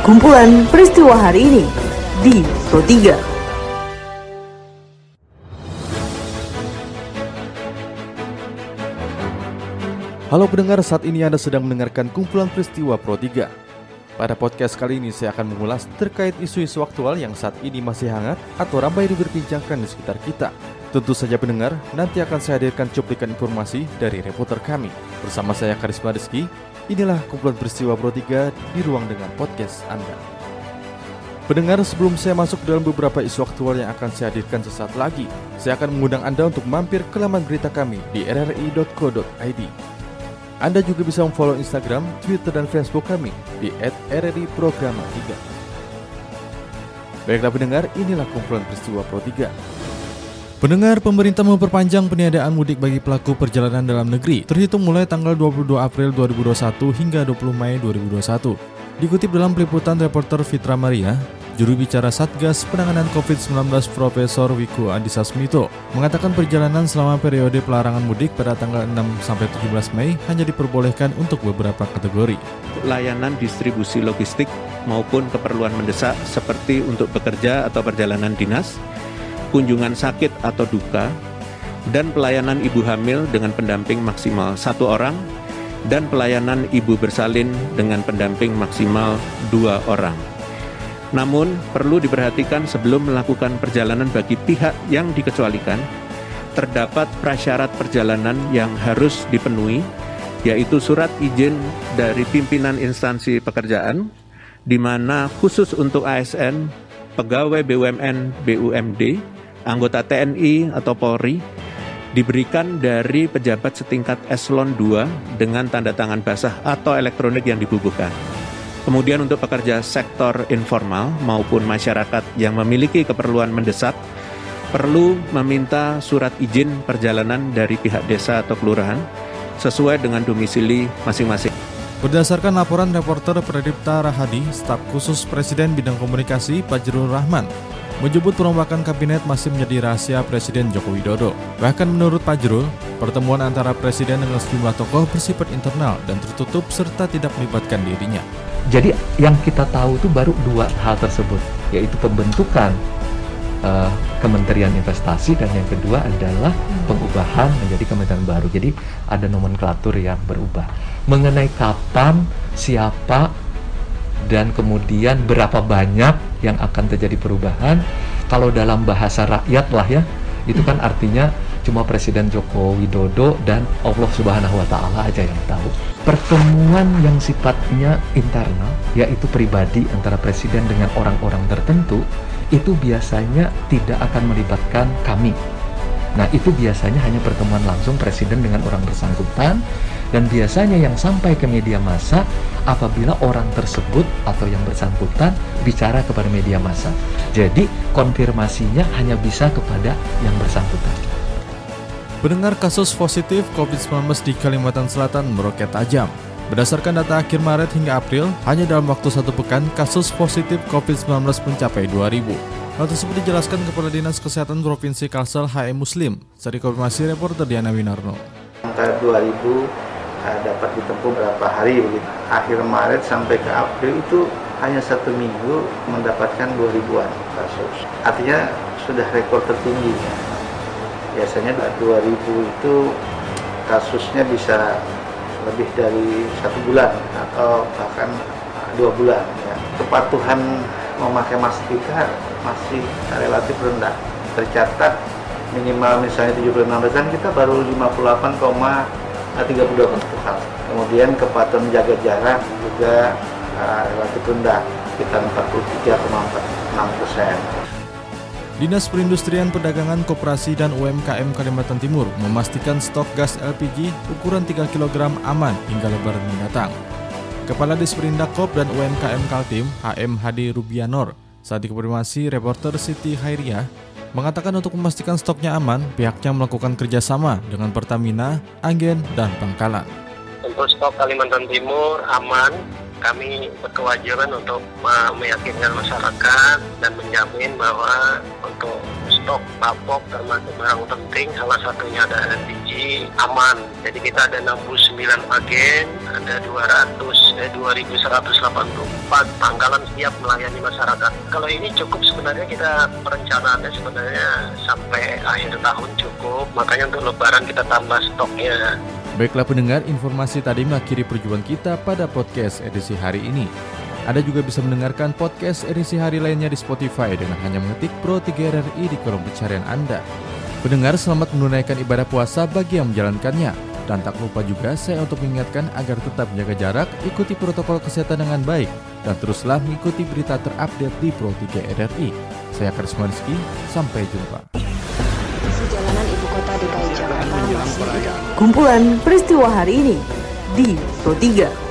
Kumpulan peristiwa hari ini di Pro 3. Halo pendengar, saat ini Anda sedang mendengarkan kumpulan peristiwa Pro 3. Pada podcast kali ini saya akan mengulas terkait isu-isu aktual yang saat ini masih hangat atau ramai diperbincangkan di sekitar kita. Tentu saja pendengar, nanti akan saya hadirkan cuplikan informasi dari reporter kami. Bersama saya Karisma Rizky, inilah kumpulan peristiwa Pro 3 di ruang dengan podcast Anda. Pendengar, sebelum saya masuk dalam beberapa isu aktual yang akan saya hadirkan sesaat lagi, saya akan mengundang Anda untuk mampir ke laman berita kami di rri.co.id. Anda juga bisa memfollow Instagram, Twitter, dan Facebook kami di @rri_programa3. Baiklah pendengar, inilah kumpulan peristiwa Pro 3. Pendengar, pemerintah memperpanjang peniadaan mudik bagi pelaku perjalanan dalam negeri terhitung mulai tanggal 22 April 2021 hingga 20 Mei 2021. Dikutip dalam peliputan reporter Fitra Maria, juru bicara Satgas Penanganan COVID-19 Profesor Wiku Adhisa Smito mengatakan perjalanan selama periode pelarangan mudik pada tanggal 6 sampai 17 Mei hanya diperbolehkan untuk beberapa kategori. Layanan distribusi logistik maupun keperluan mendesak seperti untuk bekerja atau perjalanan dinas, kunjungan sakit atau duka, dan pelayanan ibu hamil dengan pendamping maksimal satu orang, dan pelayanan ibu bersalin dengan pendamping maksimal dua orang. Namun, perlu diperhatikan sebelum melakukan perjalanan bagi pihak yang dikecualikan, terdapat prasyarat perjalanan yang harus dipenuhi, yaitu surat izin dari pimpinan instansi pekerjaan, di mana khusus untuk ASN, pegawai BUMN, BUMD, anggota TNI atau Polri diberikan dari pejabat setingkat eselon 2 dengan tanda tangan basah atau elektronik yang dibubuhkan. Kemudian untuk pekerja sektor informal maupun masyarakat yang memiliki keperluan mendesak perlu meminta surat izin perjalanan dari pihak desa atau kelurahan sesuai dengan domisili masing-masing. Berdasarkan laporan reporter Predipta Rahadi, staf khusus Presiden Bidang Komunikasi Fajrul Rahman, menyebut perombakan kabinet masih menjadi rahasia Presiden Joko Widodo. Bahkan menurut Pajrul, pertemuan antara Presiden dengan sejumlah tokoh bersifat internal dan tertutup serta tidak melibatkan dirinya. Jadi yang kita tahu itu baru dua hal tersebut, yaitu pembentukan uh, Kementerian Investasi dan yang kedua adalah pengubahan menjadi kementerian baru. Jadi ada nomenklatur yang berubah. Mengenai kapan, siapa, dan kemudian berapa banyak yang akan terjadi perubahan kalau dalam bahasa rakyat lah ya itu kan artinya cuma Presiden Joko Widodo dan Allah Subhanahu wa taala aja yang tahu. Pertemuan yang sifatnya internal yaitu pribadi antara presiden dengan orang-orang tertentu itu biasanya tidak akan melibatkan kami. Nah, itu biasanya hanya pertemuan langsung presiden dengan orang bersangkutan dan biasanya yang sampai ke media massa apabila orang tersebut atau yang bersangkutan bicara kepada media massa. Jadi konfirmasinya hanya bisa kepada yang bersangkutan. Pendengar kasus positif COVID-19 di Kalimantan Selatan meroket tajam. Berdasarkan data akhir Maret hingga April, hanya dalam waktu satu pekan kasus positif COVID-19 mencapai 2.000. Hal tersebut dijelaskan Kepala Dinas Kesehatan Provinsi Kalsel HM Muslim, dari konfirmasi reporter Diana Winarno. Angka 2000 uh, dapat ditempuh berapa hari begitu. Akhir Maret sampai ke April itu hanya satu minggu mendapatkan 2000-an kasus. Artinya sudah rekor tertinggi. Ya. Biasanya 2000 itu kasusnya bisa lebih dari satu bulan atau bahkan dua bulan. Ya. Kepatuhan memakai masker masih relatif rendah. Tercatat minimal misalnya 76 persen kita baru 58, 32 persen. Kemudian kepatuhan menjaga jarak juga uh, relatif rendah, sekitar 43,46 persen. Dinas Perindustrian Perdagangan Koperasi dan UMKM Kalimantan Timur memastikan stok gas LPG ukuran 3 kg aman hingga lebaran mendatang. Kepala Disperindakop dan UMKM Kaltim, HM Hadi Rubianor, saat dikonfirmasi reporter Siti Hairiah, mengatakan untuk memastikan stoknya aman, pihaknya melakukan kerjasama dengan Pertamina, Agen, dan Pangkalan. Untuk stok Kalimantan Timur aman, kami berkewajiban untuk meyakinkan masyarakat dan menjamin bahwa untuk stok papok termasuk barang penting salah satunya ada LPG aman. Jadi kita ada 69 agen, ada 200 eh, 2184 pangkalan siap melayani masyarakat. Kalau ini cukup sebenarnya kita perencanaannya sebenarnya sampai akhir tahun cukup. Makanya untuk lebaran kita tambah stoknya. Baiklah pendengar, informasi tadi mengakhiri perjuangan kita pada podcast edisi hari ini. Anda juga bisa mendengarkan podcast edisi hari lainnya di Spotify dengan hanya mengetik Pro 3 RRI di kolom pencarian Anda. Pendengar selamat menunaikan ibadah puasa bagi yang menjalankannya. Dan tak lupa juga saya untuk mengingatkan agar tetap menjaga jarak, ikuti protokol kesehatan dengan baik, dan teruslah mengikuti berita terupdate di Pro 3 RRI. Saya Karisma Rizky, sampai jumpa. Ibu kota DKI Jakarta masih Kumpulan peristiwa hari ini di Pro 3.